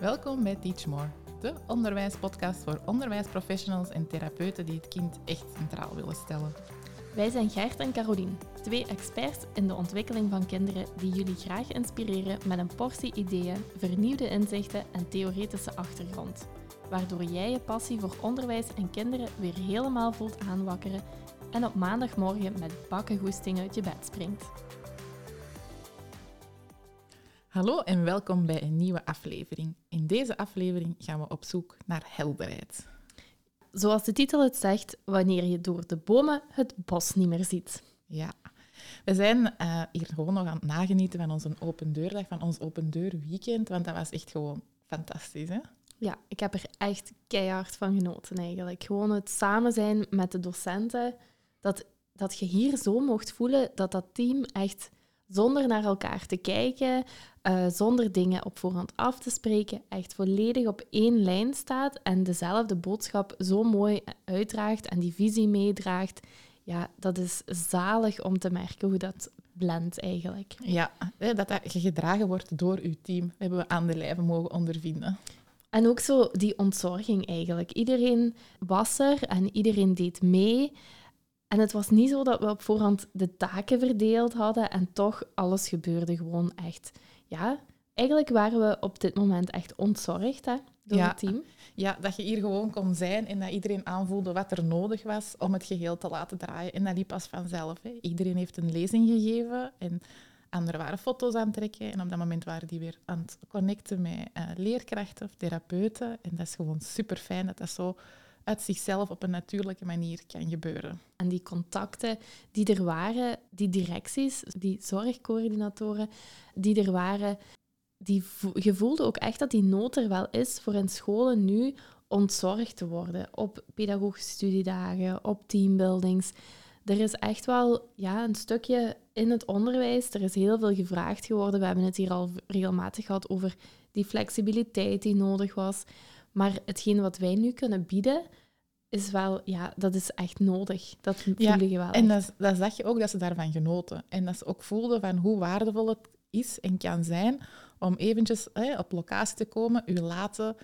Welkom bij Teach More, de onderwijspodcast voor onderwijsprofessionals en therapeuten die het kind echt centraal willen stellen. Wij zijn Gert en Carolien, twee experts in de ontwikkeling van kinderen die jullie graag inspireren met een portie ideeën, vernieuwde inzichten en theoretische achtergrond. Waardoor jij je passie voor onderwijs en kinderen weer helemaal voelt aanwakkeren en op maandagmorgen met bakkengoesting uit je bed springt. Hallo en welkom bij een nieuwe aflevering. In deze aflevering gaan we op zoek naar helderheid. Zoals de titel het zegt, wanneer je door de bomen het bos niet meer ziet. Ja, we zijn uh, hier gewoon nog aan het nagenieten van onze open deurdag, van ons open deur weekend, want dat was echt gewoon fantastisch, hè? Ja, ik heb er echt keihard van genoten eigenlijk. Gewoon het samen zijn met de docenten, dat, dat je hier zo mocht voelen dat dat team echt zonder naar elkaar te kijken, uh, zonder dingen op voorhand af te spreken, echt volledig op één lijn staat en dezelfde boodschap zo mooi uitdraagt en die visie meedraagt. Ja, dat is zalig om te merken hoe dat blendt eigenlijk. Ja, dat dat gedragen wordt door uw team, hebben we aan de lijve mogen ondervinden. En ook zo die ontzorging eigenlijk. Iedereen was er en iedereen deed mee. En het was niet zo dat we op voorhand de taken verdeeld hadden en toch alles gebeurde gewoon echt. Ja, eigenlijk waren we op dit moment echt ontzorgd hè, door het team. Ja, dat je hier gewoon kon zijn en dat iedereen aanvoelde wat er nodig was om het geheel te laten draaien. En dat liep pas vanzelf. Hè. Iedereen heeft een lezing gegeven en anderen waren foto's aan het trekken. En op dat moment waren die weer aan het connecten met uh, leerkrachten of therapeuten. En dat is gewoon super fijn dat dat zo uit zichzelf op een natuurlijke manier kan gebeuren. En die contacten die er waren, die directies, die zorgcoördinatoren die er waren, die je voelde ook echt dat die nood er wel is voor in scholen nu ontzorgd te worden. Op pedagogische studiedagen, op teambuildings. Er is echt wel ja, een stukje in het onderwijs. Er is heel veel gevraagd geworden. We hebben het hier al regelmatig gehad over die flexibiliteit die nodig was. Maar hetgeen wat wij nu kunnen bieden, is wel, ja, dat is echt nodig. Dat voelde je wel. En dat, dat zag je ook dat ze daarvan genoten. En dat ze ook voelden van hoe waardevol het is en kan zijn om eventjes hè, op locatie te komen, u laten.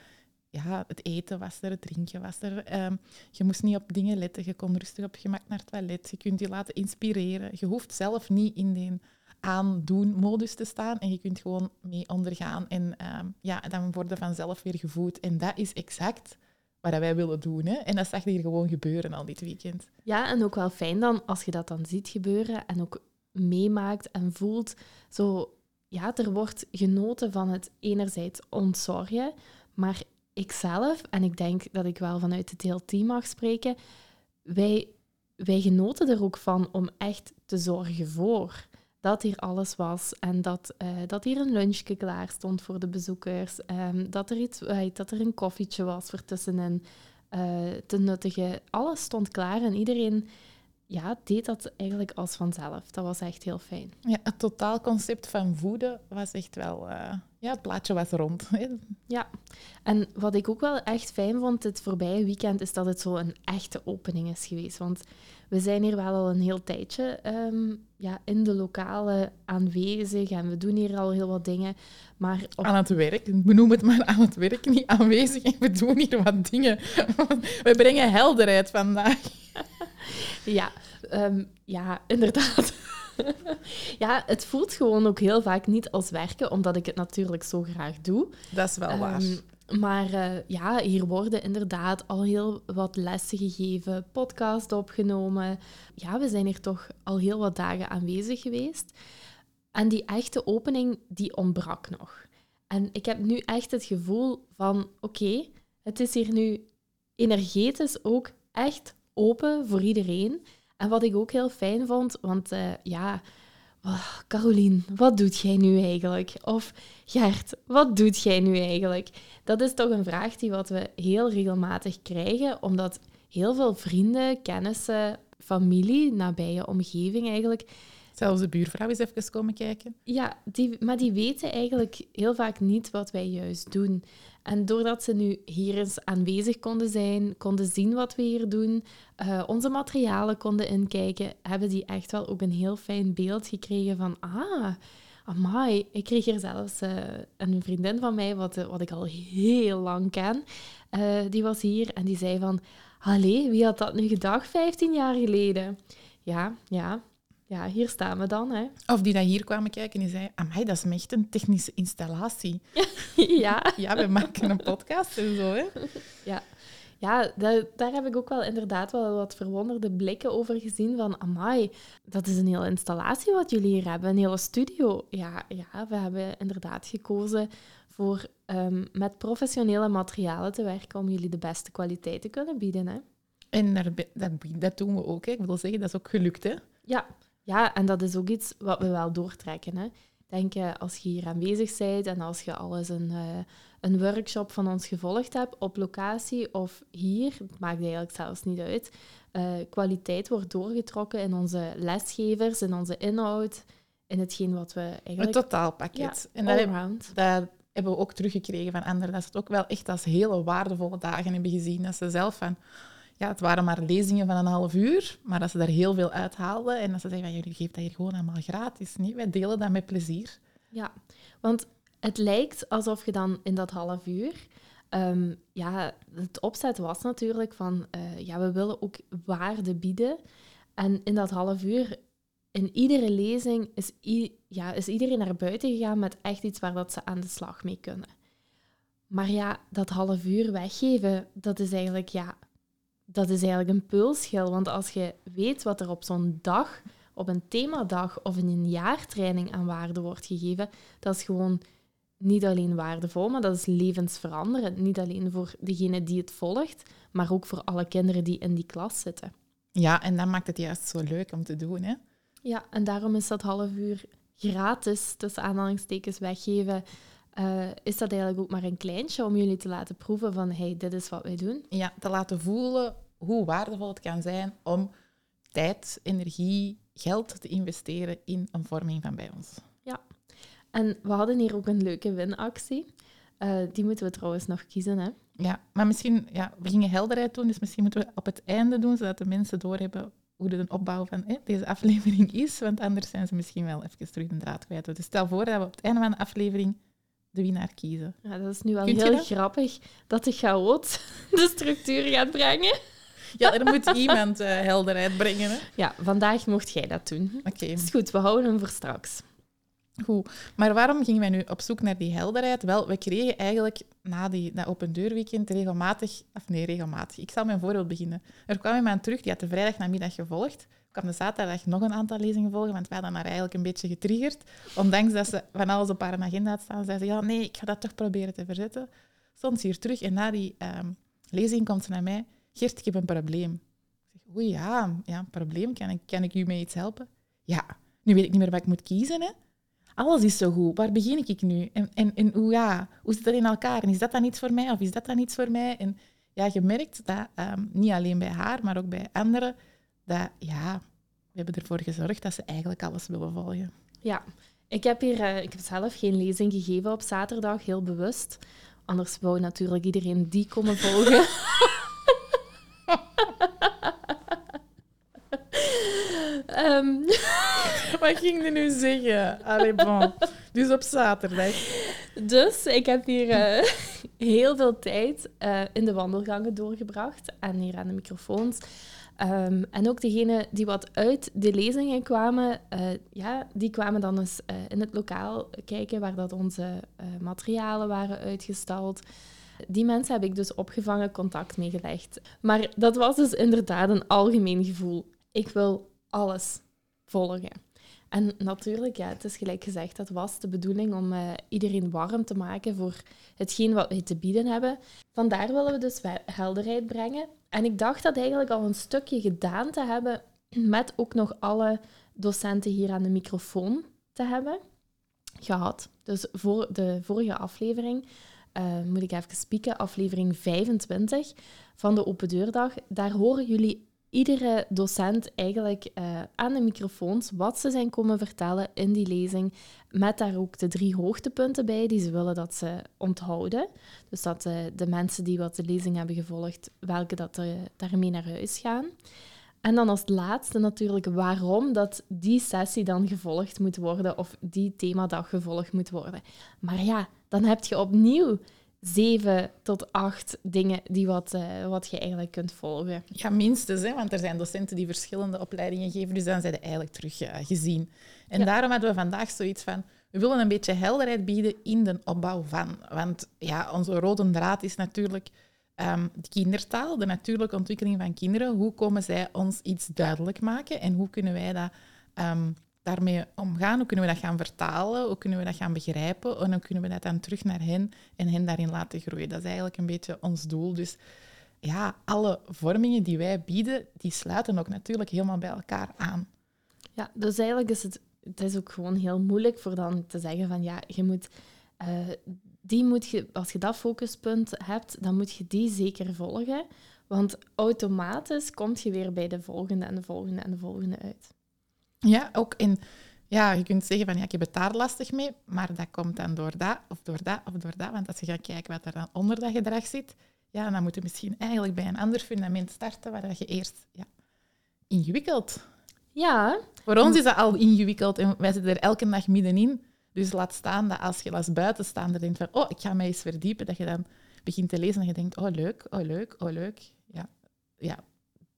Ja, het eten was er, het drinken was er. Ehm, je moest niet op dingen letten. Je kon rustig op gemak naar het toilet. Je kunt je laten inspireren. Je hoeft zelf niet in die aandoen-modus te staan. En je kunt gewoon mee ondergaan. En um, ja, dan worden vanzelf weer gevoed. En dat is exact wat wij willen doen. Hè? En dat zag hier gewoon gebeuren al dit weekend. Ja, en ook wel fijn dan als je dat dan ziet gebeuren en ook meemaakt en voelt. Zo, ja, er wordt genoten van het enerzijds ontzorgen, maar ikzelf, en ik denk dat ik wel vanuit het hele team mag spreken, wij, wij genoten er ook van om echt te zorgen voor dat hier alles was en dat, uh, dat hier een lunchje klaar stond voor de bezoekers, um, dat, er iets, uh, dat er een koffietje was voor tussenin uh, te nuttigen. Alles stond klaar en iedereen ja, deed dat eigenlijk als vanzelf. Dat was echt heel fijn. Ja, het totaalconcept van voeden was echt wel... ja, het plaatje was rond. ja, en wat ik ook wel echt fijn vond het voorbije weekend, is dat het zo een echte opening is geweest. Want we zijn hier wel al een heel tijdje um, ja, in de lokale aanwezig en we doen hier al heel wat dingen. Maar Aan het werk, we noemen het maar aan het werk, niet aanwezig en we doen hier wat dingen. We brengen helderheid vandaag. ja, um, ja, inderdaad. ja, het voelt gewoon ook heel vaak niet als werken, omdat ik het natuurlijk zo graag doe. Dat is wel um, waar. Maar uh, ja, hier worden inderdaad al heel wat lessen gegeven, podcast opgenomen. Ja, we zijn hier toch al heel wat dagen aanwezig geweest. En die echte opening, die ontbrak nog. En ik heb nu echt het gevoel van, oké, het is hier nu energetisch ook echt open voor iedereen. En wat ik ook heel fijn vond, want uh, ja, oh, Carolien, wat doet jij nu eigenlijk? Of Gert, wat doet jij nu eigenlijk? Dat is toch een vraag die wat we heel regelmatig krijgen, omdat heel veel vrienden, kennissen, familie, nabije omgeving eigenlijk... Zelfs de buurvrouw is even komen kijken. Ja, die, maar die weten eigenlijk heel vaak niet wat wij juist doen. En doordat ze nu hier eens aanwezig konden zijn, konden zien wat we hier doen, uh, onze materialen konden inkijken, hebben die echt wel ook een heel fijn beeld gekregen van, ah, amai, ik kreeg hier zelfs uh, een vriendin van mij, wat, wat ik al heel lang ken, die was hier en die zei van, allee, wie had dat nu gedacht 15 jaar geleden? Ja, ja, ja, hier staan we dan. Hè. Of die daar hier kwamen kijken en die zei, amai, dat is echt een technische installatie. ja. ja, we maken een podcast en zo, hè. Ja, ja daar, daar heb ik ook wel inderdaad wel wat verwonderde blikken over gezien. Van, amai, dat is een hele installatie wat jullie hier hebben, een hele studio. Ja, ja we hebben inderdaad gekozen voor um, met professionele materialen te werken om jullie de beste kwaliteit te kunnen bieden. Hè. En dat doen we ook. Hè. Ik wil zeggen, dat is ook gelukt, hè? Ja, ja, en dat is ook iets wat we wel doortrekken. Hè. Denk je, als je hier aanwezig bent en als je al eens een, uh, een workshop van ons gevolgd hebt op locatie of hier, het maakt eigenlijk zelfs niet uit, uh, kwaliteit wordt doorgetrokken in onze lesgevers, in onze inhoud, in hetgeen wat we eigenlijk... Een totaalpakket. Ja, en dat, heb, dat hebben we ook teruggekregen van anderen, dat ze het ook wel echt als hele waardevolle dagen hebben gezien. Dat ze zelf van ja, het waren maar lezingen van een half uur, maar dat ze daar heel veel uithaalden en dat ze zeggen van jullie geven dat hier gewoon allemaal gratis. Niet? Wij delen dat met plezier. Ja, want het lijkt alsof je dan in dat half uur... Ehm, ja, het opzet was natuurlijk van... Uh, ja, we willen ook waarde bieden. En in dat half uur, in iedere lezing, is, ja, is iedereen naar buiten gegaan met echt iets waar dat ze aan de slag mee kunnen. Maar ja, dat half uur weggeven, dat is eigenlijk... Ja, dat is eigenlijk een pulsschil. Want als je weet wat er op zo'n dag, op een themadag of in een jaartraining aan waarde wordt gegeven, dat is gewoon niet alleen waardevol, maar dat is levensveranderend. Niet alleen voor degene die het volgt, maar ook voor alle kinderen die in die klas zitten. Ja, en dat maakt het juist zo leuk om te doen. Hè? Ja, en daarom is dat half uur gratis, tussen aanhalingstekens, weggeven. Uh, is dat eigenlijk ook maar een kleintje om jullie te laten proeven van hey, dit is wat wij doen? Ja, te laten voelen hoe waardevol het kan zijn om tijd, energie, geld te investeren in een vorming van bij ons. Ja, en we hadden hier ook een leuke winactie. Uh, die moeten we trouwens nog kiezen, hè? Ja, maar misschien, ja, we gingen helderheid doen, dus misschien moeten we op het einde doen, zodat de mensen doorhebben hoe de opbouw van hè, deze aflevering is, want anders zijn ze misschien wel even terug de draad kwijt. Dus stel voor dat we op het einde van de aflevering de winnaar kiezen. Ja, dat is nu wel heel grappig dat de chaot de structuur gaat brengen. Ja, er moet iemand uh, helderheid brengen. Hè? Ja, vandaag mocht jij dat doen. Oké. Is goed, we houden hem voor straks. Goed, maar waarom gingen wij nu op zoek naar die helderheid? Wel, we kregen eigenlijk na die, dat open deurweekend regelmatig, of nee, regelmatig, ik zal mijn voorbeeld beginnen. Er kwam iemand terug, die had de vrijdag namiddag gevolgd, kwam de zaterdag nog een aantal lezingen volgen, want wij hadden haar eigenlijk een beetje getriggerd. Ondanks dat ze van alles op haar agenda had staan, zei ze, ja, nee, ik ga dat toch proberen te verzetten. Stond ze hier terug en na die um, lezing komt ze naar mij. Gert, ik heb een probleem. Ik zeg, oei, ja, ja, een probleem. Kan ik, kan ik u mee iets helpen? Ja, nu weet ik niet meer wat ik moet kiezen, hè. Alles is zo goed. Waar begin ik nu? En, en, en hoe, ja, hoe zit dat in elkaar? En is dat dan iets voor mij of is dat dan iets voor mij? En ja, je merkt dat um, niet alleen bij haar, maar ook bij anderen, dat ja, we hebben ervoor gezorgd dat ze eigenlijk alles willen volgen. Ja, ik heb hier uh, ik heb zelf geen lezing gegeven op zaterdag, heel bewust. Anders wou natuurlijk iedereen die komen volgen. um. Wat ging je nu zeggen? Allee, bon. Dus op zaterdag. Dus ik heb hier uh, heel veel tijd uh, in de wandelgangen doorgebracht en hier aan de microfoons. Um, en ook degenen die wat uit de lezingen kwamen, uh, ja, die kwamen dan eens in het lokaal kijken waar dat onze materialen waren uitgestald. Die mensen heb ik dus opgevangen, contact meegelegd. Maar dat was dus inderdaad een algemeen gevoel. Ik wil alles volgen. En natuurlijk, ja, het is gelijk gezegd, dat was de bedoeling om uh, iedereen warm te maken voor hetgeen wat wij te bieden hebben. Vandaar willen we dus helderheid brengen. En ik dacht dat eigenlijk al een stukje gedaan te hebben met ook nog alle docenten hier aan de microfoon te hebben gehad. Dus voor de vorige aflevering uh, moet ik even spieken, aflevering 25 van de Open Deurdag. Daar horen jullie iedere docent eigenlijk uh, aan de microfoons wat ze zijn komen vertellen in die lezing. Met daar ook de drie hoogtepunten bij die ze willen dat ze onthouden. Dus dat uh, de mensen die wat de lezing hebben gevolgd, welke dat daarmee naar huis gaan. En dan als laatste natuurlijk waarom dat die sessie dan gevolgd moet worden of die themadag gevolgd moet worden. Maar ja, dan heb je opnieuw zeven tot acht dingen die wat, uh, wat je eigenlijk kunt volgen. Ja, minstens, hè, want er zijn docenten die verschillende opleidingen geven, dus dan zijn ze eigenlijk terug uh, gezien. En daarom hadden we vandaag zoiets van, we willen een beetje helderheid bieden in de opbouw van. Want ja, onze rode draad is natuurlijk um, de kindertaal, de natuurlijke ontwikkeling van kinderen. Hoe komen zij ons iets duidelijk maken en hoe kunnen wij dat um, daarmee omgaan? Hoe kunnen we dat gaan vertalen? Hoe kunnen we dat gaan begrijpen? En hoe kunnen we dat dan terug naar hen en hen daarin laten groeien? Dat is eigenlijk een beetje ons doel. Dus ja, alle vormingen die wij bieden, die sluiten ook natuurlijk helemaal bij elkaar aan. Ja, dus eigenlijk is het, het is ook gewoon heel moeilijk voor dan te zeggen van ja, je moet uh, die moet je, als je dat focuspunt hebt, dan moet je die zeker volgen. Want automatisch kom je weer bij de volgende en de volgende en de volgende uit. Ja, ook in... Ja, je kunt zeggen van ja, ik heb het daar lastig mee, maar dat komt dan door dat of door dat of door dat. Want als je gaat kijken wat er dan onder dat gedrag zit, ja, dan moet je misschien eigenlijk bij een ander fundament starten waar je eerst ja, ingewikkeld. Ja. Voor ons is dat al ingewikkeld en wij zitten er elke dag middenin. Dus laat staan dat als je als buitenstaander denkt van, oh, ik ga mij eens verdiepen, dat je dan begint te lezen en je denkt, oh, leuk, oh, leuk, oh, leuk. Ja, ja.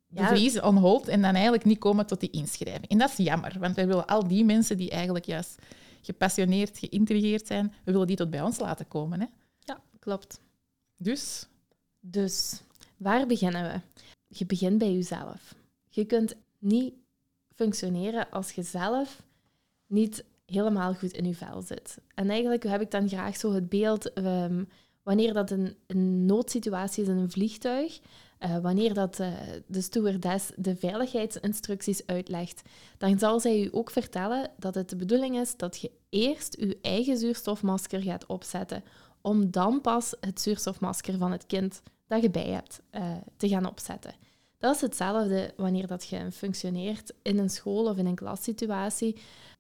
De on hold en dan eigenlijk niet komen tot die inschrijving. En dat is jammer, want wij willen al die mensen die eigenlijk juist gepassioneerd, geïntrigeerd zijn, we willen die tot bij ons laten komen. Hè? Ja, klopt. Dus? Dus, waar beginnen we? Je begint bij jezelf. Je kunt niet functioneren als je zelf niet helemaal goed in je vel zit. En eigenlijk heb ik dan graag zo het beeld, ehm, wanneer dat een, een, noodsituatie is in een vliegtuig, uh, wanneer dat uh, de stewardess de veiligheidsinstructies uitlegt, dan zal zij u ook vertellen dat het de bedoeling is dat je eerst uw eigen zuurstofmasker gaat opzetten, om dan pas het zuurstofmasker van het kind dat je bij hebt uh, te gaan opzetten. Dat is hetzelfde wanneer dat je functioneert in een school of in een klassituatie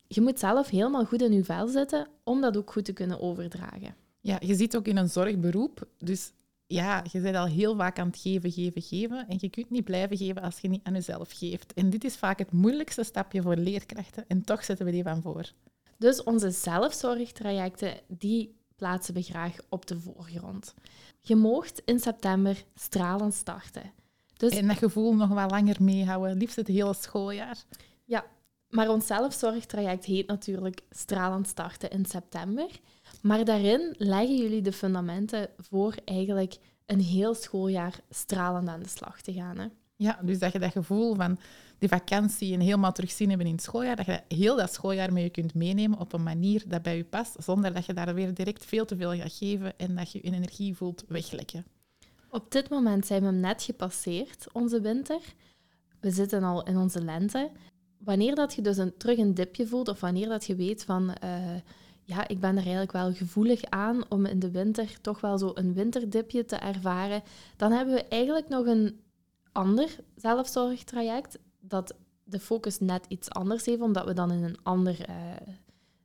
je moet zelf helemaal goed in je vel zitten om dat ook goed te kunnen overdragen. Ja, je zit ook in een zorgberoep, dus ja, je bent al heel vaak aan het geven, geven, geven. En je kunt niet blijven geven als je niet aan jezelf geeft. En dit is vaak het moeilijkste stapje voor leerkrachten. En toch zetten we die van voor. Dus onze zelfzorgtrajecten, die plaatsen we graag op de voorgrond. Je moogt in september stralend starten. Dus... En dat gevoel nog wel langer meehouden, liefst het hele schooljaar. Ja, maar ons zelfzorgtraject heet natuurlijk Stralend starten in september. Maar daarin leggen jullie de fundamenten voor eigenlijk een heel schooljaar stralend aan de slag te gaan. Hè? Ja, dus dat je dat gevoel van die vakantie en helemaal terugzien hebben in het schooljaar, dat je heel dat schooljaar mee kunt meenemen op een manier dat bij je past, zonder dat je daar weer direct veel te veel gaat geven en dat je je energie voelt weglekken. Op dit moment zijn we hem net gepasseerd, onze winter. We zitten al in onze lente wanneer dat je dus een, terug een dipje voelt, of wanneer dat je weet van, uh, ja, ik ben er eigenlijk wel gevoelig aan om in de winter toch wel zo een winterdipje te ervaren, dan hebben we eigenlijk nog een ander zelfzorgtraject dat de focus net iets anders heeft, omdat we dan in een ander uh,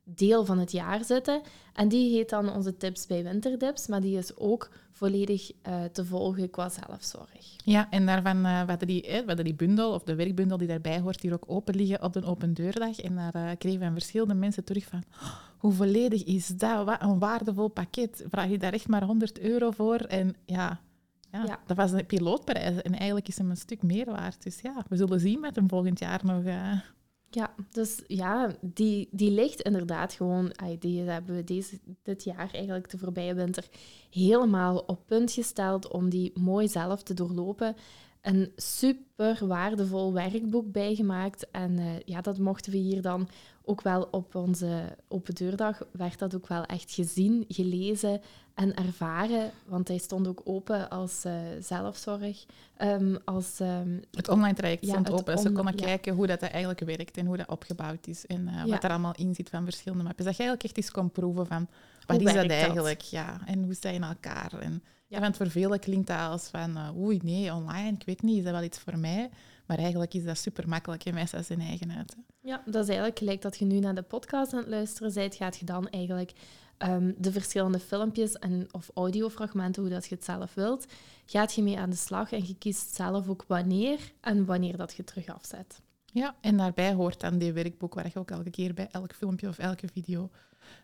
deel van het jaar zitten. En die heet dan onze tips bij winterdips, maar die is ook volledig uh, te volgen qua zelfzorg. Ja, en daarvan uh, die, eh, die bundel, of de werkbundel die daarbij hoort, hier ook open liggen op de open deurdag. En daar kregen we verschillende mensen terug van, oh, hoe volledig is dat? Wat een waardevol pakket. Vraag je daar echt maar 100 euro voor? En ja, ja, ja. dat was een pilootprijs. En eigenlijk is hem een stuk meer waard. Dus ja, we zullen zien met hem volgend jaar nog... Ja, dus ja, die, die ligt inderdaad gewoon, die hebben we deze, dit jaar eigenlijk de voorbije winter helemaal op punt gesteld om die mooi zelf te doorlopen. Een super waardevol werkboek bijgemaakt en uh, ja, dat mochten we hier dan ook wel op onze open deurdag, werd dat ook wel echt gezien, gelezen en ervaren, want hij stond ook open als uh, zelfzorg. Um, als, um, het online traject stond open, ze konden kijken hoe dat eigenlijk werkt en hoe dat opgebouwd is en uh, wat er allemaal in zit van verschillende mappen. Dus dat je eigenlijk echt eens kon proeven van, wat hoe is dat eigenlijk? Ja, en hoe sta je in elkaar? En, ja. Want voor velen klinkt dat als van, uh, oei, nee, online, ik weet niet, is dat wel iets voor mij? Maar eigenlijk is dat super makkelijk en wijst dat zijn eigen uit. Ja, dat is eigenlijk gelijk dat je nu naar de podcast aan het luisteren bent, gaat je dan eigenlijk Ehm, de verschillende filmpjes en, of audiofragmenten, hoe dat je het zelf wilt, gaat je mee aan de slag en je kiest zelf ook wanneer en wanneer dat je terug afzet. Ja, en daarbij hoort dan die werkboek waar je ook elke keer bij elk filmpje of elke video,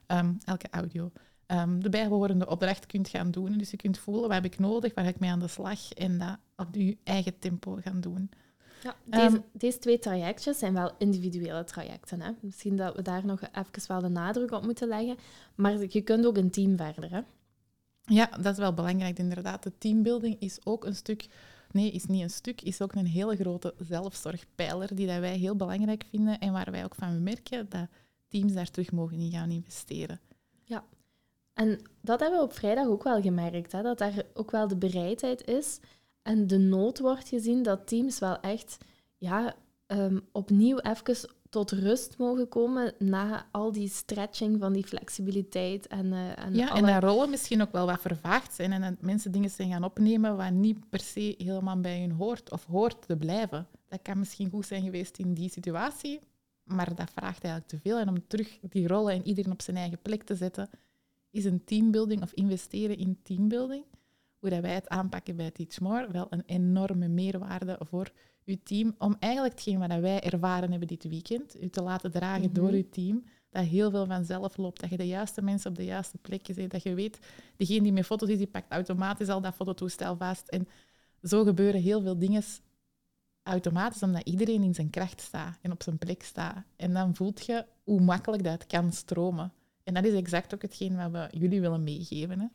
ehm, elke audio, um, de bijbehorende opdracht kunt gaan doen. Dus je kunt voelen, wat heb ik nodig, waar ga ik mee aan de slag en dat op je eigen tempo gaan doen. Ja, deze, ehm, deze, twee trajectjes zijn wel individuele trajecten. Hè? Misschien dat we daar nog even wel de nadruk op moeten leggen. Maar je kunt ook een team verder. Hè? Ja, dat is wel belangrijk inderdaad. De teambuilding is ook een stuk, nee, is niet een stuk, is ook een hele grote zelfzorgpijler die dat wij heel belangrijk vinden en waar wij ook van merken dat teams daar terug mogen in gaan investeren. Ja, en dat hebben we op vrijdag ook wel gemerkt, hè, dat daar ook wel de bereidheid is en de nood wordt gezien dat teams wel echt ja, um, opnieuw even tot rust mogen komen na al die stretching van die flexibiliteit. En, uh, en ja, en dat rollen misschien ook wel wat vervaagd zijn en dat mensen dingen zijn gaan opnemen wat niet per se helemaal bij hun hoort of hoort te blijven. Dat kan misschien goed zijn geweest in die situatie, maar dat vraagt eigenlijk te veel. En om terug die rollen en iedereen op zijn eigen plek te zetten, is een teambuilding of investeren in teambuilding, hoe dat wij het aanpakken bij Teach More, wel een enorme meerwaarde voor uw team. Om eigenlijk hetgeen wat wij ervaren hebben dit weekend, u te laten dragen door mhm. uw team. Dat heel veel vanzelf loopt. Dat je de juiste mensen op de juiste plekje zet. Dat je weet, degene die met foto's is, die pakt automatisch al dat fototoestel vast. En zo gebeuren heel veel dingen automatisch, omdat iedereen in zijn kracht staat en op zijn plek staat. En dan voelt je hoe makkelijk dat kan stromen. En dat is exact ook hetgeen wat we jullie willen meegeven. Hè?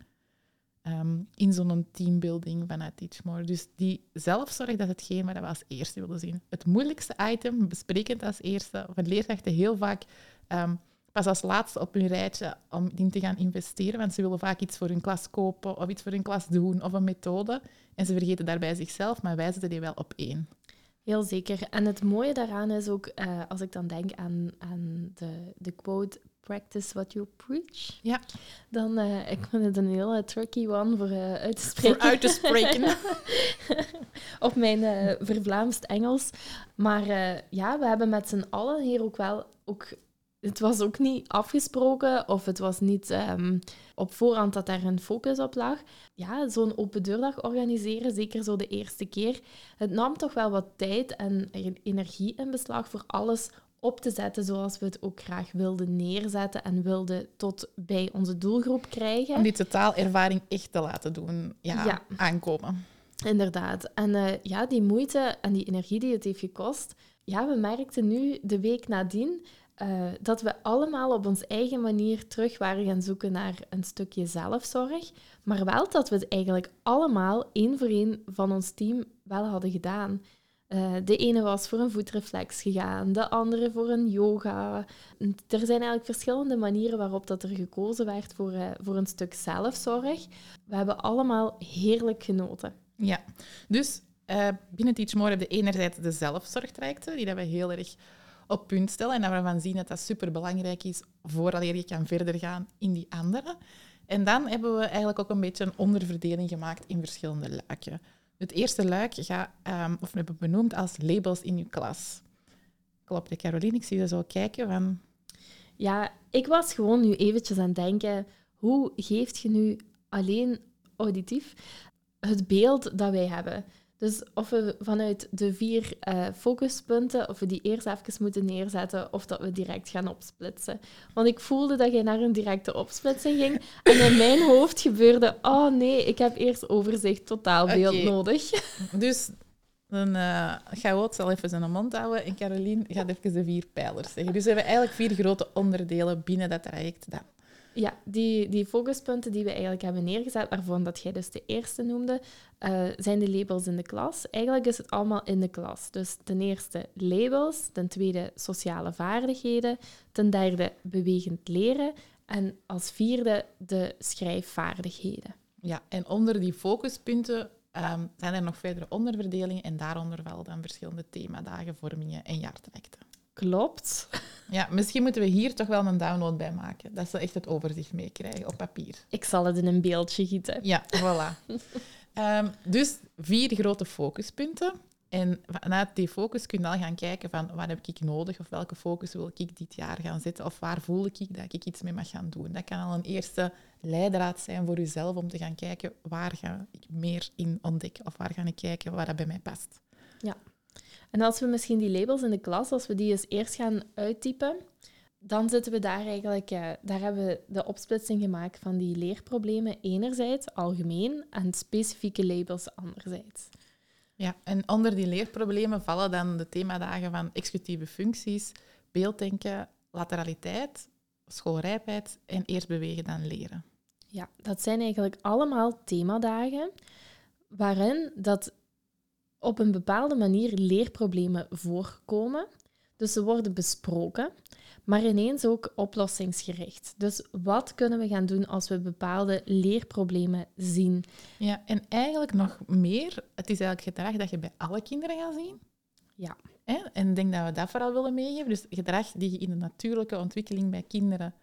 Ehm, in zo'n teambuilding vanuit Teachmore. Dus die zelfzorg, dat is hetgeen wat we als eerste willen zien. Het moeilijkste item, besprekend als eerste, van leerkrachten heel vaak um, pas als laatste op hun rijtje om in te gaan investeren, want ze willen vaak iets voor hun klas kopen of iets voor hun klas doen of een methode. En ze vergeten daarbij zichzelf, maar wij zetten die wel op één. Heel zeker. En het mooie daaraan is ook, uh, als ik dan denk aan, aan de, de quote practice what you preach. Ja. Dan, uh, ik vind het een hele tricky one voor uh, uit te spreken. Voor uit te spreken. Op mijn uh, vervlaamst Engels. Maar ja, we hebben met z'n allen hier ook wel... Ook, het was ook niet afgesproken of het was niet um, op voorhand dat daar een focus op lag. Ja, zo'n open deurdag organiseren, zeker zo de eerste keer, het nam toch wel wat tijd en energie in beslag voor alles op te zetten zoals we het ook graag wilden neerzetten en wilden tot bij onze doelgroep krijgen. Om die totaalervaring echt te laten doen ja, aankomen. Inderdaad. En uh, ja, die moeite en die energie die het heeft gekost. Ja, we merkten nu de week nadien uh, dat we allemaal op onze eigen manier terug waren gaan zoeken naar een stukje zelfzorg. Maar wel dat we het eigenlijk allemaal één voor één van ons team wel hadden gedaan. Uh, de ene was voor een voetreflex gegaan, de andere voor een yoga. Er zijn eigenlijk verschillende manieren waarop dat er gekozen werd voor, uh, voor een stuk zelfzorg. We hebben allemaal heerlijk genoten. Ja, dus uh, binnen Teach More hebben we enerzijds de zelfzorgtrajecten, die dat we heel erg op punt stellen en dat we van zien dat dat superbelangrijk is vooraleer je kan verder gaan in die andere. En dan hebben we eigenlijk ook een beetje een onderverdeling gemaakt in verschillende luiken. Het eerste luik ga, um, of we hebben benoemd als labels in je klas. Klopt, Caroline? Ik zie je zo kijken. Ja, ik was gewoon nu eventjes aan het denken, hoe geeft je nu alleen auditief het beeld dat wij hebben? Dus of we vanuit de vier uh, focuspunten, of we die eerst even moeten neerzetten, of dat we direct gaan opsplitsen. Want ik voelde dat jij naar een directe opsplitsing ging. En in mijn hoofd gebeurde, oh nee, ik heb eerst overzicht totaalbeeld okay. nodig. Dus dan uh, Goud zal even zijn mond houden en Caroline gaat even de vier pijlers zeggen. Dus we hebben eigenlijk vier grote onderdelen binnen dat traject dan. Ja, die, die focuspunten die we eigenlijk hebben neergezet, waarvan dat jij dus de eerste noemde, uh, zijn de labels in de klas. Eigenlijk is het allemaal in de klas. Dus ten eerste labels, ten tweede sociale vaardigheden, ten derde bewegend leren en als vierde de schrijfvaardigheden. Ja, en onder die focuspunten um, zijn er nog verdere onderverdelingen en daaronder wel dan verschillende themadagen, vormingen en jaartrajecten. Klopt. Ja, misschien moeten we hier toch wel een download bij maken. Dat ze echt het overzicht meekrijgen op papier. Ik zal het in een beeldje gieten. Ja, voilà. um, dus vier grote focuspunten. En vanuit die focus kun je dan gaan kijken van wat heb ik nodig of welke focus wil ik dit jaar gaan zetten of waar voel ik dat ik iets mee mag gaan doen. Dat kan al een eerste leidraad zijn voor jezelf om te gaan kijken waar ga ik meer in ontdekken of waar ga ik kijken waar dat bij mij past. Ja. En als we misschien die labels in de klas, als we die eens eerst gaan uittypen, dan zitten we daar eigenlijk, eh, daar hebben we de opsplitsing gemaakt van die leerproblemen enerzijds, algemeen, en specifieke labels anderzijds. Ja, en onder die leerproblemen vallen dan de themadagen van executieve functies, beelddenken, lateraliteit, schoolrijpheid en eerst bewegen dan leren. Ja, dat zijn eigenlijk allemaal themadagen waarin dat op een bepaalde manier leerproblemen voorkomen. Dus ze worden besproken, maar ineens ook oplossingsgericht. Dus wat kunnen we gaan doen als we bepaalde leerproblemen zien? Ja, en eigenlijk nog meer, het is eigenlijk gedrag dat je bij alle kinderen gaat zien. Ja. En ik denk dat we dat vooral willen meegeven. Dus gedrag die je in de natuurlijke ontwikkeling bij kinderen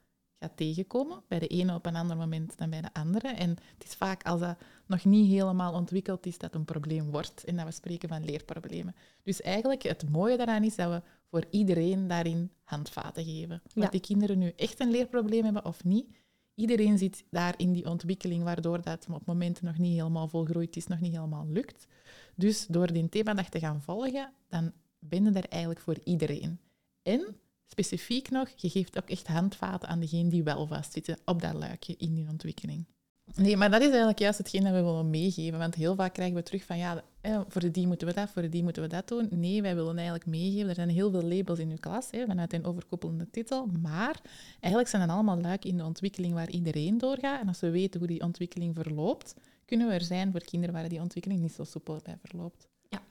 gaat tegenkomen. Bij de ene op een ander moment dan bij de andere. En het is vaak als dat nog niet helemaal ontwikkeld is, dat een probleem wordt. En dat we spreken van leerproblemen. Dus eigenlijk het mooie daaraan is dat we voor iedereen daarin handvaten geven. Of die kinderen nu echt een leerprobleem hebben of niet. Iedereen zit daar in die ontwikkeling, waardoor dat op momenten nog niet helemaal volgroeid is, nog niet helemaal lukt. Dus door die themadag te gaan volgen, dan ben je er eigenlijk voor iedereen. En specifiek nog, je geeft ook echt handvaten aan degene die wel vastzitten op dat luikje in die ontwikkeling. Nee, maar dat is eigenlijk juist hetgeen dat we willen meegeven. Want heel vaak krijgen we terug van, ja, voor de die moeten we dat, voor die moeten we dat doen. Nee, wij willen eigenlijk meegeven. Er zijn heel veel labels in uw klas, hè, vanuit een overkoepelende titel. Maar eigenlijk zijn dat allemaal luiken in de ontwikkeling waar iedereen doorgaat. En als we weten hoe die ontwikkeling verloopt, kunnen we er zijn voor kinderen waar die ontwikkeling niet zo soepel bij verloopt. Ja,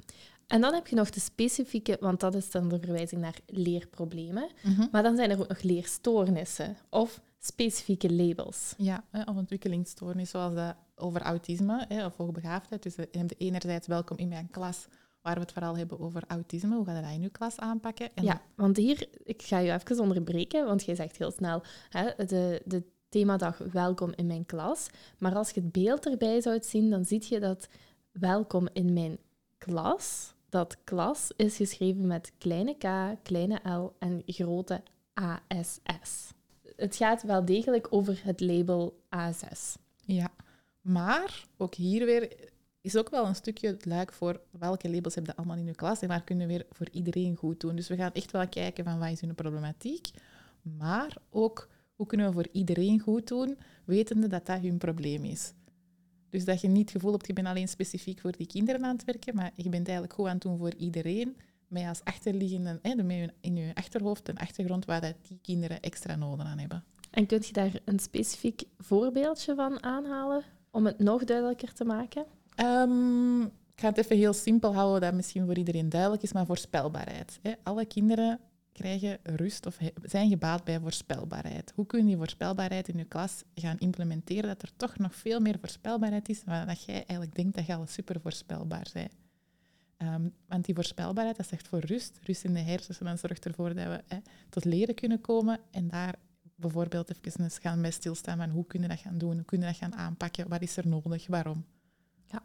en dan heb je nog de specifieke, want dat is dan de verwijzing naar leerproblemen. Mhm. Maar dan zijn er ook nog leerstoornissen of specifieke labels. Ja, of ontwikkelingsstoornis, zoals dat over autisme hè, of hoogbegaafdheid. Dus enerzijds welkom in mijn klas, waar we het vooral hebben over autisme. Hoe ga je dat in uw klas aanpakken? En ja, want hier, ik ga je even onderbreken, want jij zegt heel snel hè, de, de themadag welkom in mijn klas. Maar als je het beeld erbij zou zien, dan zie je dat welkom in mijn klas dat klas is geschreven met kleine k, kleine l en grote ASS. Het gaat wel degelijk over het label ASS. Ja, maar ook hier weer is ook wel een stukje het luik voor welke labels je allemaal in je klas en waar kunnen we weer voor iedereen goed doen. Dus we gaan echt wel kijken van wat is hun problematiek, maar ook hoe kunnen we voor iedereen goed doen, wetende dat dat hun probleem is. Dus dat je niet het gevoel hebt, je bent alleen specifiek voor die kinderen aan het werken, maar je bent eigenlijk goed aan het doen voor iedereen, met als achterliggende, hè, in je achterhoofd een achtergrond waar dat die kinderen extra nodig aan hebben. En kunt je daar een specifiek voorbeeldje van aanhalen, om het nog duidelijker te maken? Um, ik ga het even heel simpel houden, dat misschien voor iedereen duidelijk is, maar voorspelbaarheid. Hè. Alle kinderen krijgen rust of zijn gebaat bij voorspelbaarheid. Hoe kun je die voorspelbaarheid in je klas gaan implementeren, dat er toch nog veel meer voorspelbaarheid is, maar dat jij eigenlijk denkt dat je al super voorspelbaar bent. Um, want die voorspelbaarheid, dat zegt voor rust. Rust in de hersenen zorgt ervoor dat we hè, tot leren kunnen komen en daar bijvoorbeeld even eens gaan bij stilstaan van hoe kunnen we dat gaan doen, hoe kunnen we dat gaan aanpakken, wat is er nodig, waarom. Ja,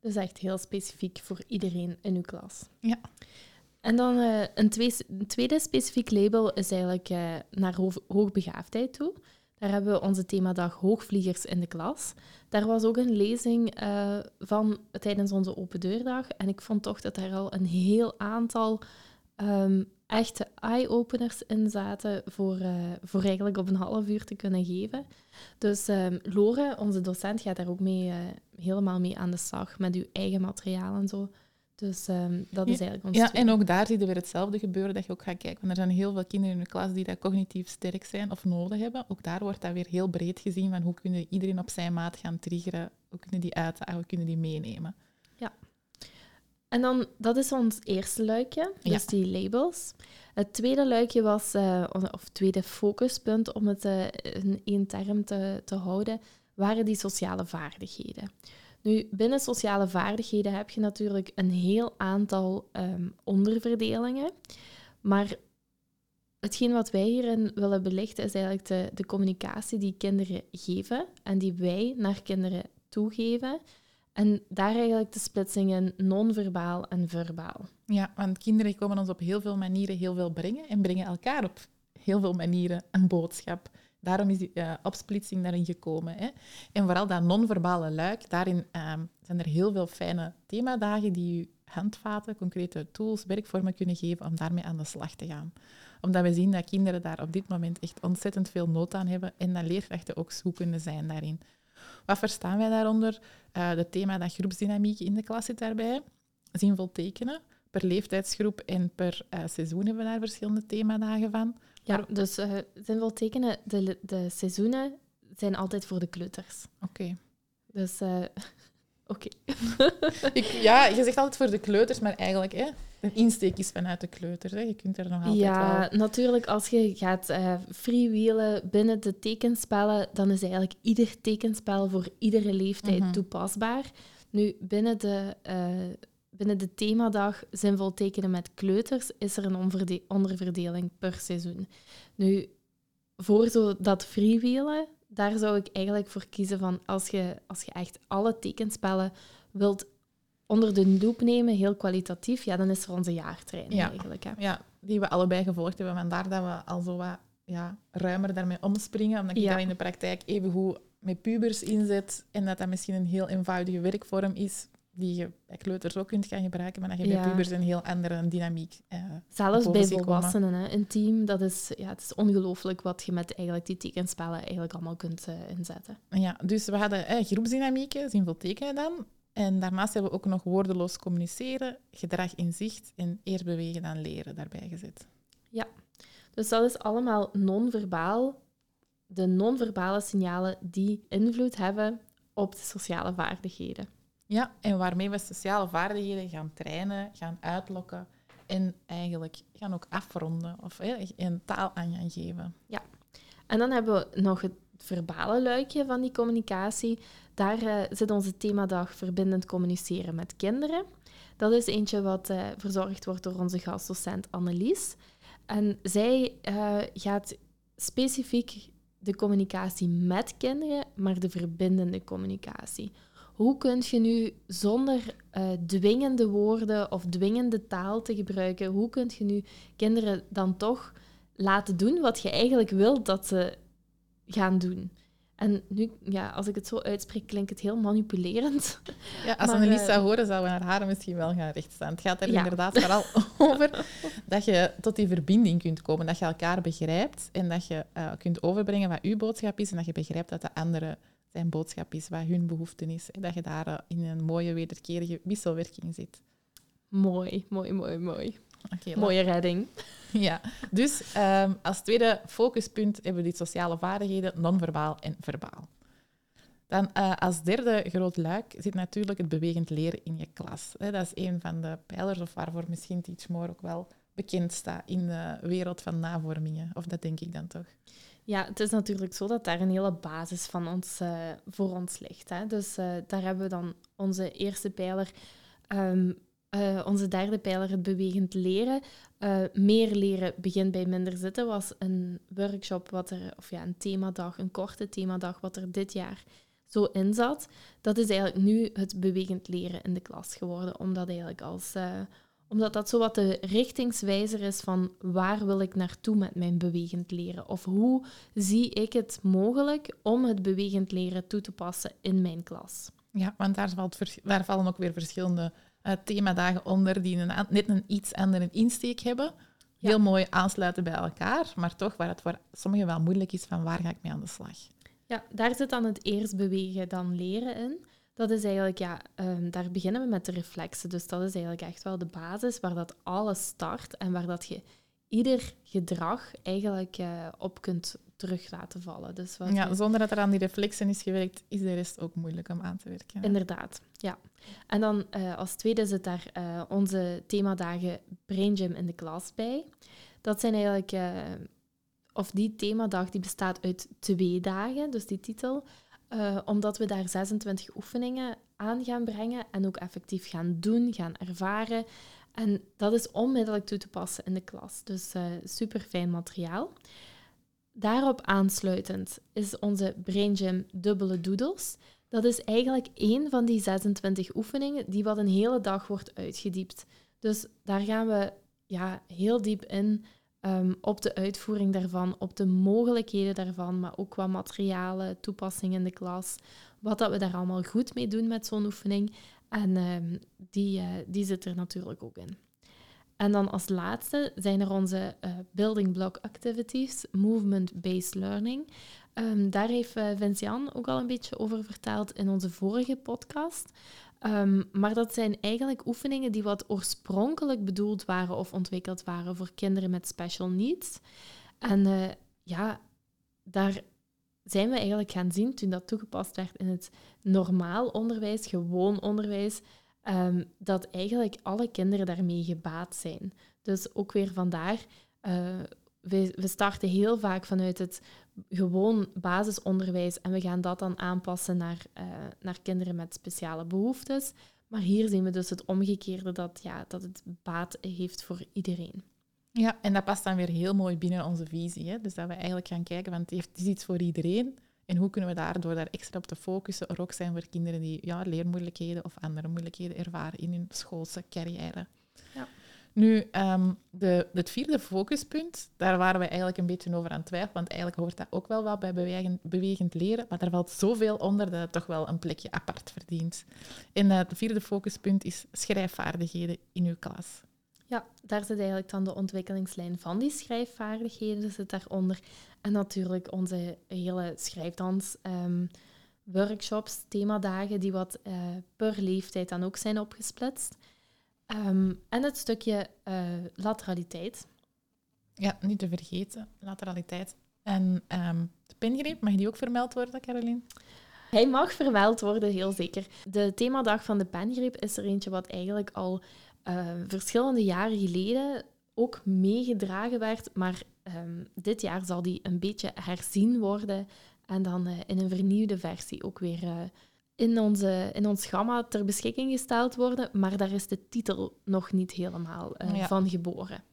dus echt heel specifiek voor iedereen in uw klas. Ja. En dan uh, een, tweede specifiek label is eigenlijk uh, naar hoogbegaafdheid toe. Daar hebben we onze themadag Hoogvliegers in de klas. Daar was ook een lezing uh, van tijdens onze open deurdag. En ik vond toch dat daar al een heel aantal um, echte eye-openers in zaten voor, voor eigenlijk op een half uur te kunnen geven. Dus um, Lore, onze docent, gaat daar ook mee, helemaal mee aan de slag met uw eigen materiaal en zo. Dus um, dat is eigenlijk ons Ja, en ook daar zie je weer hetzelfde gebeuren, dat je ook gaat kijken. Want er zijn heel veel kinderen in de klas die dat cognitief sterk zijn of nodig hebben. Ook daar wordt dat weer heel breed gezien van hoe kunnen iedereen op zijn maat gaan triggeren, hoe kunnen die uitdagen, hoe kunnen die meenemen. Ja. En dan, dat is ons eerste luikje, dus Ja. die labels. Het tweede luikje was, eh, of tweede focuspunt, om het eh, in één term te, te houden, waren die sociale vaardigheden. Nu, binnen sociale vaardigheden heb je natuurlijk een heel aantal ehm, onderverdelingen. Maar hetgeen wat wij hierin willen belichten is eigenlijk de, de communicatie die kinderen geven en die wij naar kinderen toegeven. En daar eigenlijk de splitsing in non-verbaal en verbaal. Ja, want kinderen komen ons op heel veel manieren heel veel brengen en brengen elkaar op heel veel manieren een boodschap. Daarom is die uh, opsplitsing daarin gekomen. Hè. En vooral dat non-verbale luik, daarin uh, zijn er heel veel fijne themadagen die u handvaten, concrete tools, werkvormen kunnen geven om daarmee aan de slag te gaan. Omdat we zien dat kinderen daar op dit moment echt ontzettend veel nood aan hebben en dat leerkrachten ook zoekende zijn daarin. Wat verstaan wij daaronder? Uh, de thema dat groepsdynamiek in de klas zit daarbij. Zinvol tekenen. Per leeftijdsgroep en per uh, seizoen hebben we daar verschillende themadagen van. Ja, dus uh, zinvol tekenen, de, de seizoenen zijn altijd voor de kleuters. Oké. Dus, uh, oké. ja, je zegt altijd voor de kleuters, maar eigenlijk, hè, een insteek is vanuit de kleuters. Hè. Je kunt er nog altijd Ja, natuurlijk, als je gaat uh, freewheelen binnen de tekenspellen, dan is eigenlijk ieder tekenspel voor iedere leeftijd mm -hmm. toepasbaar. Nu, binnen de binnen de themadag zinvol tekenen met kleuters is er een onderverdeling per seizoen. Nu, voor zo dat freewheelen, daar zou ik eigenlijk voor kiezen van als je, als je echt alle tekenspellen wilt onder de loep nemen, heel kwalitatief, ja, dan is er onze jaartraining ja. eigenlijk. Hè. Ja, die we allebei gevolgd hebben. Vandaar dat we al zo wat ja, ruimer daarmee omspringen, omdat je ja. dat in de praktijk even goed met pubers inzet en dat dat misschien een heel eenvoudige werkvorm is die je bij kleuters ook kunt gaan gebruiken, maar dat je ja. bij pubers een heel andere dynamiek uh, Zelfs bij volwassenen, hè, een team, dat is, ja, het is ongelooflijk wat je met eigenlijk die tekenspellen eigenlijk allemaal kunt uh, inzetten. Ja, dus we hadden eh, groepsdynamieken, zinvol tekenen dan. En daarnaast hebben we ook nog woordeloos communiceren, gedrag in zicht en eerst bewegen dan leren daarbij gezet. Ja, dus dat is allemaal non-verbaal. De non-verbale signalen die invloed hebben op de sociale vaardigheden. Ja, en waarmee we sociale vaardigheden gaan trainen, gaan uitlokken en eigenlijk gaan ook afronden of een taal aan gaan geven. Ja, en dan hebben we nog het verbale luikje van die communicatie. Daar uh, zit onze themadag verbindend communiceren met kinderen. Dat is eentje wat uh, verzorgd wordt door onze gastdocent Annelies. En zij uh, gaat specifiek de communicatie met kinderen, maar de verbindende communicatie. Hoe kun je nu zonder uh, dwingende woorden of dwingende taal te gebruiken, hoe kun je nu kinderen dan toch laten doen wat je eigenlijk wilt dat ze gaan doen? En nu, ja, als ik het zo uitspreek, klinkt het heel manipulerend. Ja, als maar, Annelies uh, zou horen, zouden haar haren misschien wel gaan rechtstaan. Het gaat er ja. inderdaad vooral over dat je tot die verbinding kunt komen, dat je elkaar begrijpt en dat je uh, kunt overbrengen wat uw boodschap is en dat je begrijpt dat de andere zijn boodschap is, wat hun behoefte is. En dat je daar uh, in een mooie wederkerige wisselwerking zit. Mooi, mooi, mooi, mooi. Okay, Mooie redding. Ja, dus um, als tweede focuspunt hebben we die sociale vaardigheden, non-verbaal en verbaal. Dan uh, als derde groot luik zit natuurlijk het bewegend leren in je klas. Dat is een van de pijlers, of waarvoor misschien Teachmore ook wel bekend staat in de wereld van navormingen. Of dat denk ik dan toch? Ja, het is natuurlijk zo dat daar een hele basis van ons, uh, voor ons ligt. Hè. Dus uh, daar hebben we dan onze eerste pijler, um, uh, onze derde pijler, het bewegend leren. meer leren begint bij minder zitten was een workshop, wat er, of ja, een themadag, een korte themadag, wat er dit jaar zo in zat. Dat is eigenlijk nu het bewegend leren in de klas geworden, omdat eigenlijk als omdat dat zo wat de richtingswijzer is van waar wil ik naartoe met mijn bewegend leren? Of hoe zie ik het mogelijk om het bewegend leren toe te passen in mijn klas? Ja, want daar, valt, daar vallen ook weer verschillende uh, themadagen onder die een, net een iets andere insteek hebben. Ja. Heel mooi aansluiten bij elkaar, maar toch waar het voor sommigen wel moeilijk is van waar ga ik mee aan de slag? Ja, daar zit dan het eerst bewegen, dan leren in. Dat is eigenlijk, ja, um, daar beginnen we met de reflexen. Dus dat is eigenlijk echt wel de basis waar dat alles start en waar dat je ieder gedrag eigenlijk uh, op kunt terug laten vallen. Dus wat ja, zonder dat er aan die reflexen is gewerkt, is de rest ook moeilijk om aan te werken. Inderdaad, ja. En dan uh, als tweede zit daar uh, onze themadagen Brain Gym in de klas bij. Dat zijn eigenlijk, of die themadag die bestaat uit twee dagen, dus die titel. Uh, omdat we daar 26 oefeningen aan gaan brengen en ook effectief gaan doen, gaan ervaren. En dat is onmiddellijk toe te passen in de klas. Dus uh, super fijn materiaal. Daarop aansluitend is onze Brain Gym Dubbele Doodles. dat is eigenlijk één van die 26 oefeningen die wat een hele dag wordt uitgediept. Dus daar gaan we ja, heel diep in ehm, op de uitvoering daarvan, op de mogelijkheden daarvan, maar ook qua materialen, toepassingen in de klas, wat dat we daar allemaal goed mee doen met zo'n oefening. En ehm, die, uh, die zit er natuurlijk ook in. En dan als laatste zijn er onze uh, building block activities, movement-based learning. Um, daar heeft uh, Vincian ook al een beetje over verteld in onze vorige podcast. Um, maar dat zijn eigenlijk oefeningen die wat oorspronkelijk bedoeld waren of ontwikkeld waren voor kinderen met special needs. En uh, ja, daar zijn we eigenlijk gaan zien toen dat toegepast werd in het normaal onderwijs, gewoon onderwijs, um, dat eigenlijk alle kinderen daarmee gebaat zijn. Dus ook weer vandaar, uh, we, we starten heel vaak vanuit het gewoon basisonderwijs en we gaan dat dan aanpassen naar, uh, naar kinderen met speciale behoeftes. Maar hier zien we dus het omgekeerde, dat, ja, dat het baat heeft voor iedereen. Ja, en dat past dan weer heel mooi binnen onze visie. Hè? Dus dat we eigenlijk gaan kijken, want het, is iets voor iedereen. En hoe kunnen we daar, door daar extra op te focussen, er ook zijn voor kinderen die ja, leermoeilijkheden of andere moeilijkheden ervaren in hun schoolse carrière. Nu, um, de, het vierde focuspunt, daar waren we eigenlijk een beetje over aan het twijfelen, want eigenlijk hoort dat ook wel wat bij bewegend, bewegend leren, maar daar valt zoveel onder dat het toch wel een plekje apart verdient. En uh, het vierde focuspunt is schrijfvaardigheden in uw klas. Ja, daar zit eigenlijk dan de ontwikkelingslijn van die schrijfvaardigheden zit daaronder. En natuurlijk onze hele schrijfdans um, workshops, themadagen, die wat uh, per leeftijd dan ook zijn opgesplitst. Um, en het stukje uh, lateraliteit. Ja, niet te vergeten, lateraliteit. En um, de pingreep, mag die ook vermeld worden, Caroline? Hij mag vermeld worden, heel zeker. De themadag van de pengreep is er eentje wat eigenlijk al uh, verschillende jaren geleden ook meegedragen werd, maar um, dit jaar zal die een beetje herzien worden en dan uh, in een vernieuwde versie ook weer in, onze, in ons gamma ter beschikking gesteld worden, maar daar is de titel nog niet helemaal uh, ja. van geboren.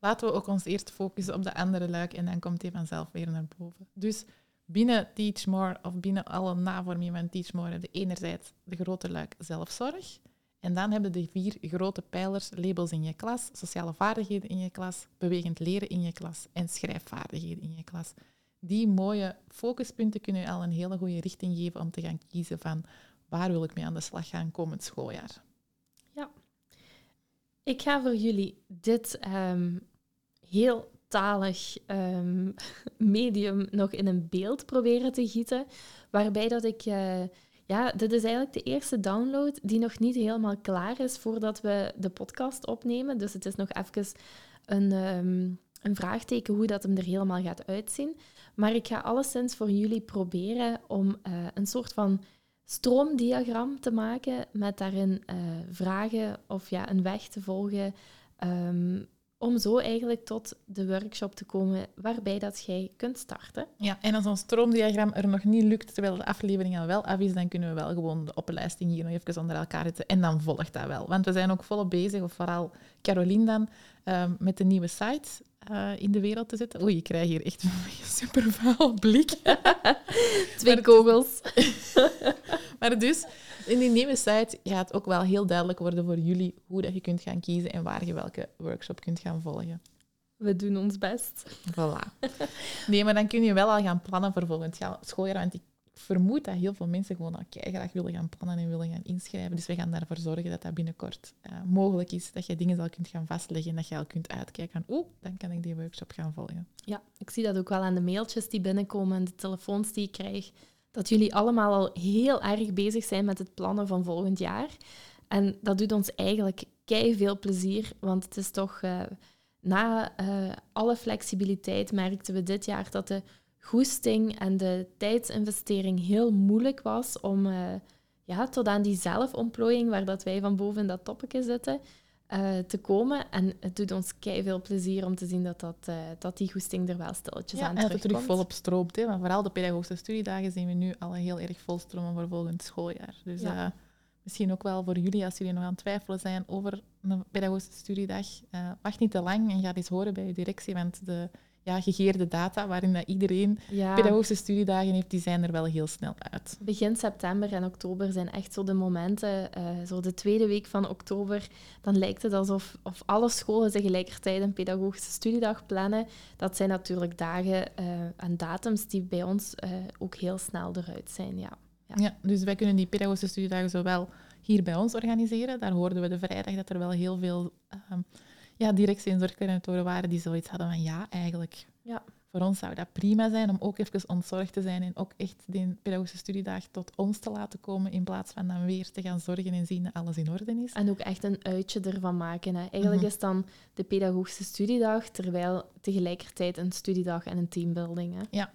Laten we ook ons eerst focussen op de andere luik en dan komt hij vanzelf weer naar boven. Dus binnen Teach More of binnen alle navormingen van Teach More heb je enerzijds de grote luik zelfzorg. En dan hebben de vier grote pijlers, labels in je klas, sociale vaardigheden in je klas, bewegend leren in je klas en schrijfvaardigheden in je klas die mooie focuspunten kunnen je al een hele goede richting geven om te gaan kiezen van waar wil ik mee aan de slag gaan komend schooljaar. Ja. Ik ga voor jullie dit um, heel talig um, medium nog in een beeld proberen te gieten, waarbij dat ik... Uh, ja, dit is eigenlijk de eerste download die nog niet helemaal klaar is voordat we de podcast opnemen. Dus het is nog even een, um, een vraagteken hoe dat hem er helemaal gaat uitzien. Maar ik ga alleszins voor jullie proberen om uh, een soort van stroomdiagram te maken met daarin uh, vragen of ja, een weg te volgen. Um, om zo eigenlijk tot de workshop te komen waarbij dat jij kunt starten. Ja, en als ons stroomdiagram er nog niet lukt, terwijl de aflevering al wel af is, dan kunnen we wel gewoon de opleiding hier nog even onder elkaar zetten en dan volgt dat wel. Want we zijn ook volop bezig, of vooral Caroline dan, um, met de nieuwe site uh, in de wereld te zetten. Oei, ik krijg hier echt een super blik. Twee kogels. maar dus, in die nieuwe site gaat ook wel heel duidelijk worden voor jullie hoe dat je kunt gaan kiezen en waar je welke workshop kunt gaan volgen. We doen ons best. Voilà. Nee, maar dan kun je wel al gaan plannen voor volgend schooljaar. Want ik vermoed dat heel veel mensen gewoon al graag willen gaan plannen en willen gaan inschrijven. Dus we gaan ervoor zorgen dat dat binnenkort uh, mogelijk is. Dat je dingen al kunt gaan vastleggen en dat je al kunt uitkijken van oeh, dan kan ik die workshop gaan volgen. Ja, ik zie dat ook wel aan de mailtjes die binnenkomen en de telefoons die ik krijg. Dat jullie allemaal al heel erg bezig zijn met het plannen van volgend jaar. En dat doet ons eigenlijk kei veel plezier, want het is toch... Uh, na uh, alle flexibiliteit merkten we dit jaar dat de goesting en de tijdsinvestering heel moeilijk was om uh, ja, tot aan die zelfontplooiing, waar dat wij van boven in dat toppetje zitten, uh, te komen. En het doet ons kei veel plezier om te zien dat, dat, uh, dat die goesting er wel stilletjes ja, aan terugkomt. en dat het terug volop stroomt. Hè? Maar vooral de pedagogische studiedagen zien we nu al heel erg volstromen voor volgend schooljaar. Dus ja. misschien ook wel voor jullie, als jullie nog aan het twijfelen zijn over een pedagogische studiedag, wacht niet te lang en ga eens horen bij je directie, want de ja, gegeerde data waarin dat iedereen Ja. pedagogische studiedagen heeft, die zijn er wel heel snel uit. Begin september en oktober zijn echt zo de momenten, eh, zo de tweede week van oktober, dan lijkt het alsof of alle scholen tegelijkertijd een pedagogische studiedag plannen. Dat zijn natuurlijk dagen eh, en datums die bij ons eh, ook heel snel eruit zijn. Ja. Ja. Ja. dus wij kunnen die pedagogische studiedagen zowel hier bij ons organiseren. Daar hoorden we de vrijdag dat er wel heel veel ehm, ja, directie- en zorgcoördinatoren waren die zoiets hadden van ja, eigenlijk. Ja. Voor ons zou dat prima zijn om ook even ontzorgd te zijn en ook echt die pedagogische studiedag tot ons te laten komen in plaats van dan weer te gaan zorgen en zien dat alles in orde is. En ook echt een uitje ervan maken. Hè. Eigenlijk Mhm. is dan de pedagogische studiedag, terwijl tegelijkertijd een studiedag en een teambuilding. Hè. Ja.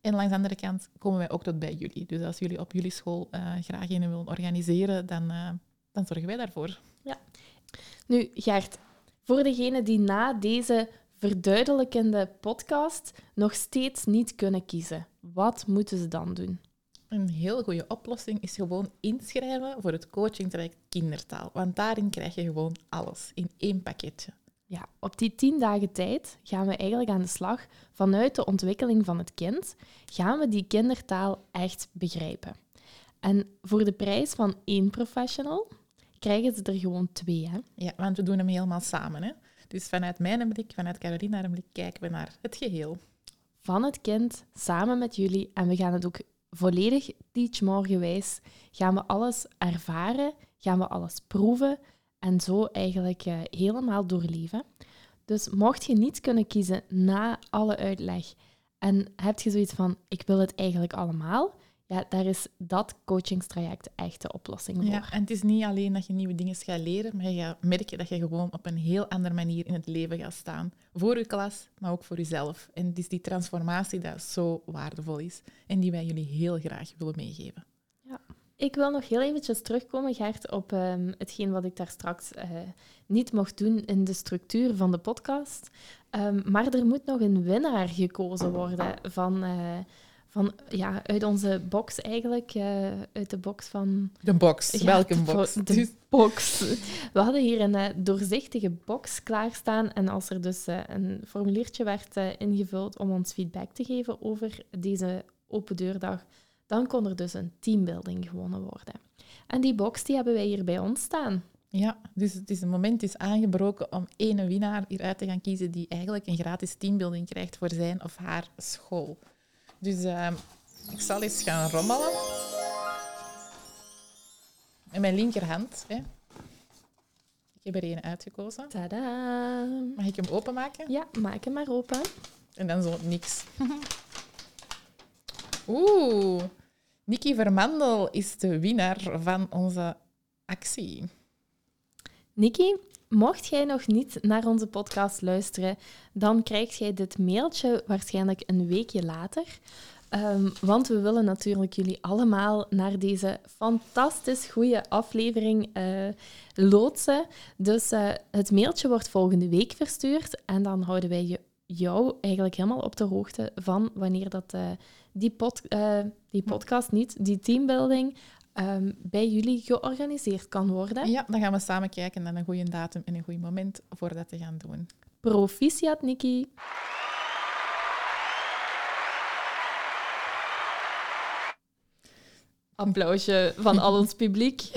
En langs de andere kant komen wij ook tot bij jullie. Dus als jullie op jullie school eh, graag een willen organiseren, dan, eh, dan zorgen wij daarvoor. Nu, Gert, voor degenen die na deze verduidelijkende podcast nog steeds niet kunnen kiezen, wat moeten ze dan doen? Een heel goede oplossing is gewoon inschrijven voor het coachingtraject kindertaal. Want daarin krijg je gewoon alles in één pakketje. Ja, op die tien dagen tijd gaan we eigenlijk aan de slag. Vanuit de ontwikkeling van het kind gaan we die kindertaal echt begrijpen. En voor de prijs van één professional krijgen ze er gewoon twee. Hè? Ja, want we doen hem helemaal samen. Hè? Dus vanuit mijn blik, vanuit Carolina's blik, kijken we naar het geheel. van het kind samen met jullie. En we gaan het ook volledig Teach More gewijs. Gaan we alles ervaren, gaan we alles proeven en zo eigenlijk eh, helemaal doorleven. Dus mocht je niet kunnen kiezen na alle uitleg en heb je zoiets van, ik wil het eigenlijk allemaal, ja, daar is dat coachingstraject echt de oplossing voor. Ja, en het is niet alleen dat je nieuwe dingen gaat leren, maar je gaat merken dat je gewoon op een heel andere manier in het leven gaat staan. Voor je klas, maar ook voor jezelf. En het is die transformatie dat zo waardevol is en die wij jullie heel graag willen meegeven. Ik wil nog heel eventjes terugkomen, Gert, op ehm, hetgeen wat ik daar straks eh, niet mocht doen in de structuur van de podcast. Ehm, maar er moet nog een winnaar gekozen worden van, eh, van ja, uit onze box eigenlijk, eh, uit de box van... De box, Ja, welke de box? bo- de Dus- box. We hadden hier een eh, doorzichtige box klaarstaan en als er dus eh, een formuliertje werd ingevuld om ons feedback te geven over deze open deurdag, dan kon er dus een teambuilding gewonnen worden. En die box die hebben wij hier bij ons staan. Ja, dus het is een moment is aangebroken om één winnaar hieruit te gaan kiezen die eigenlijk een gratis teambuilding krijgt voor zijn of haar school. Dus ehm, ik zal eens gaan rommelen. Met mijn linkerhand. Hè. Ik heb er één uitgekozen. Tadaa! Mag ik hem openmaken? Ja, maak hem maar open. En dan zo niks. Oeh, Nikki Vermandel is de winnaar van onze actie. Nikki, mocht jij nog niet naar onze podcast luisteren, dan krijg jij dit mailtje waarschijnlijk een weekje later. Ehm, want we willen natuurlijk jullie allemaal naar deze fantastisch goede aflevering eh, loodsen. Dus eh, het mailtje wordt volgende week verstuurd en dan houden wij jou eigenlijk helemaal op de hoogte van wanneer dat, eh, die, pod, die podcast niet, die teambuilding, ehm, bij jullie georganiseerd kan worden. Ja, dan gaan we samen kijken naar een goede datum en een goed moment voor dat te gaan doen. Proficiat, Nikki. Applausje van al ons publiek.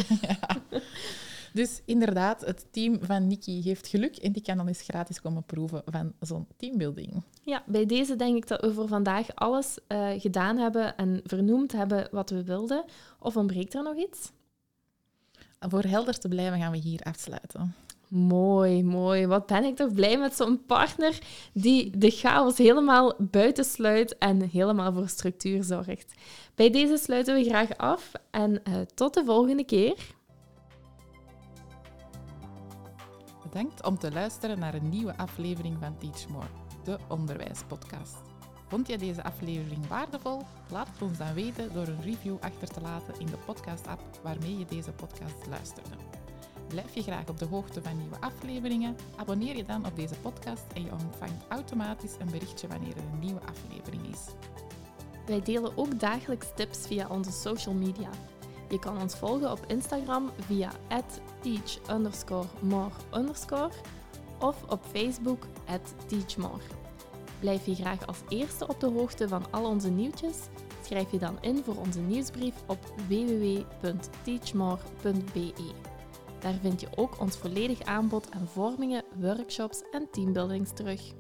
Dus inderdaad, het team van Nikki heeft geluk en die kan dan eens gratis komen proeven van zo'n teambuilding. Ja, bij deze denk ik dat we voor vandaag alles eh, gedaan hebben en vernoemd hebben wat we wilden. Of ontbreekt er nog iets? Voor helder te blijven gaan we hier afsluiten. Mooi, mooi. Wat ben ik toch blij met zo'n partner die de chaos helemaal buitensluit en helemaal voor structuur zorgt. Bij deze sluiten we graag af en eh, tot de volgende keer. Bedankt om te luisteren naar een nieuwe aflevering van Teach More, de onderwijspodcast. Vond je deze aflevering waardevol? Laat het ons dan weten door een review achter te laten in de podcast-app waarmee je deze podcast luisterde. Blijf je graag op de hoogte van nieuwe afleveringen? Abonneer je dan op deze podcast en je ontvangt automatisch een berichtje wanneer er een nieuwe aflevering is. Wij delen ook dagelijks tips via onze social media. Je kan ons volgen op Instagram via teach of op Facebook teachmore. Blijf je graag als eerste op de hoogte van al onze nieuwtjes? Schrijf je dan in voor onze nieuwsbrief op www.teachmore.be. Daar vind je ook ons volledig aanbod aan vormingen, workshops en teambuildings terug.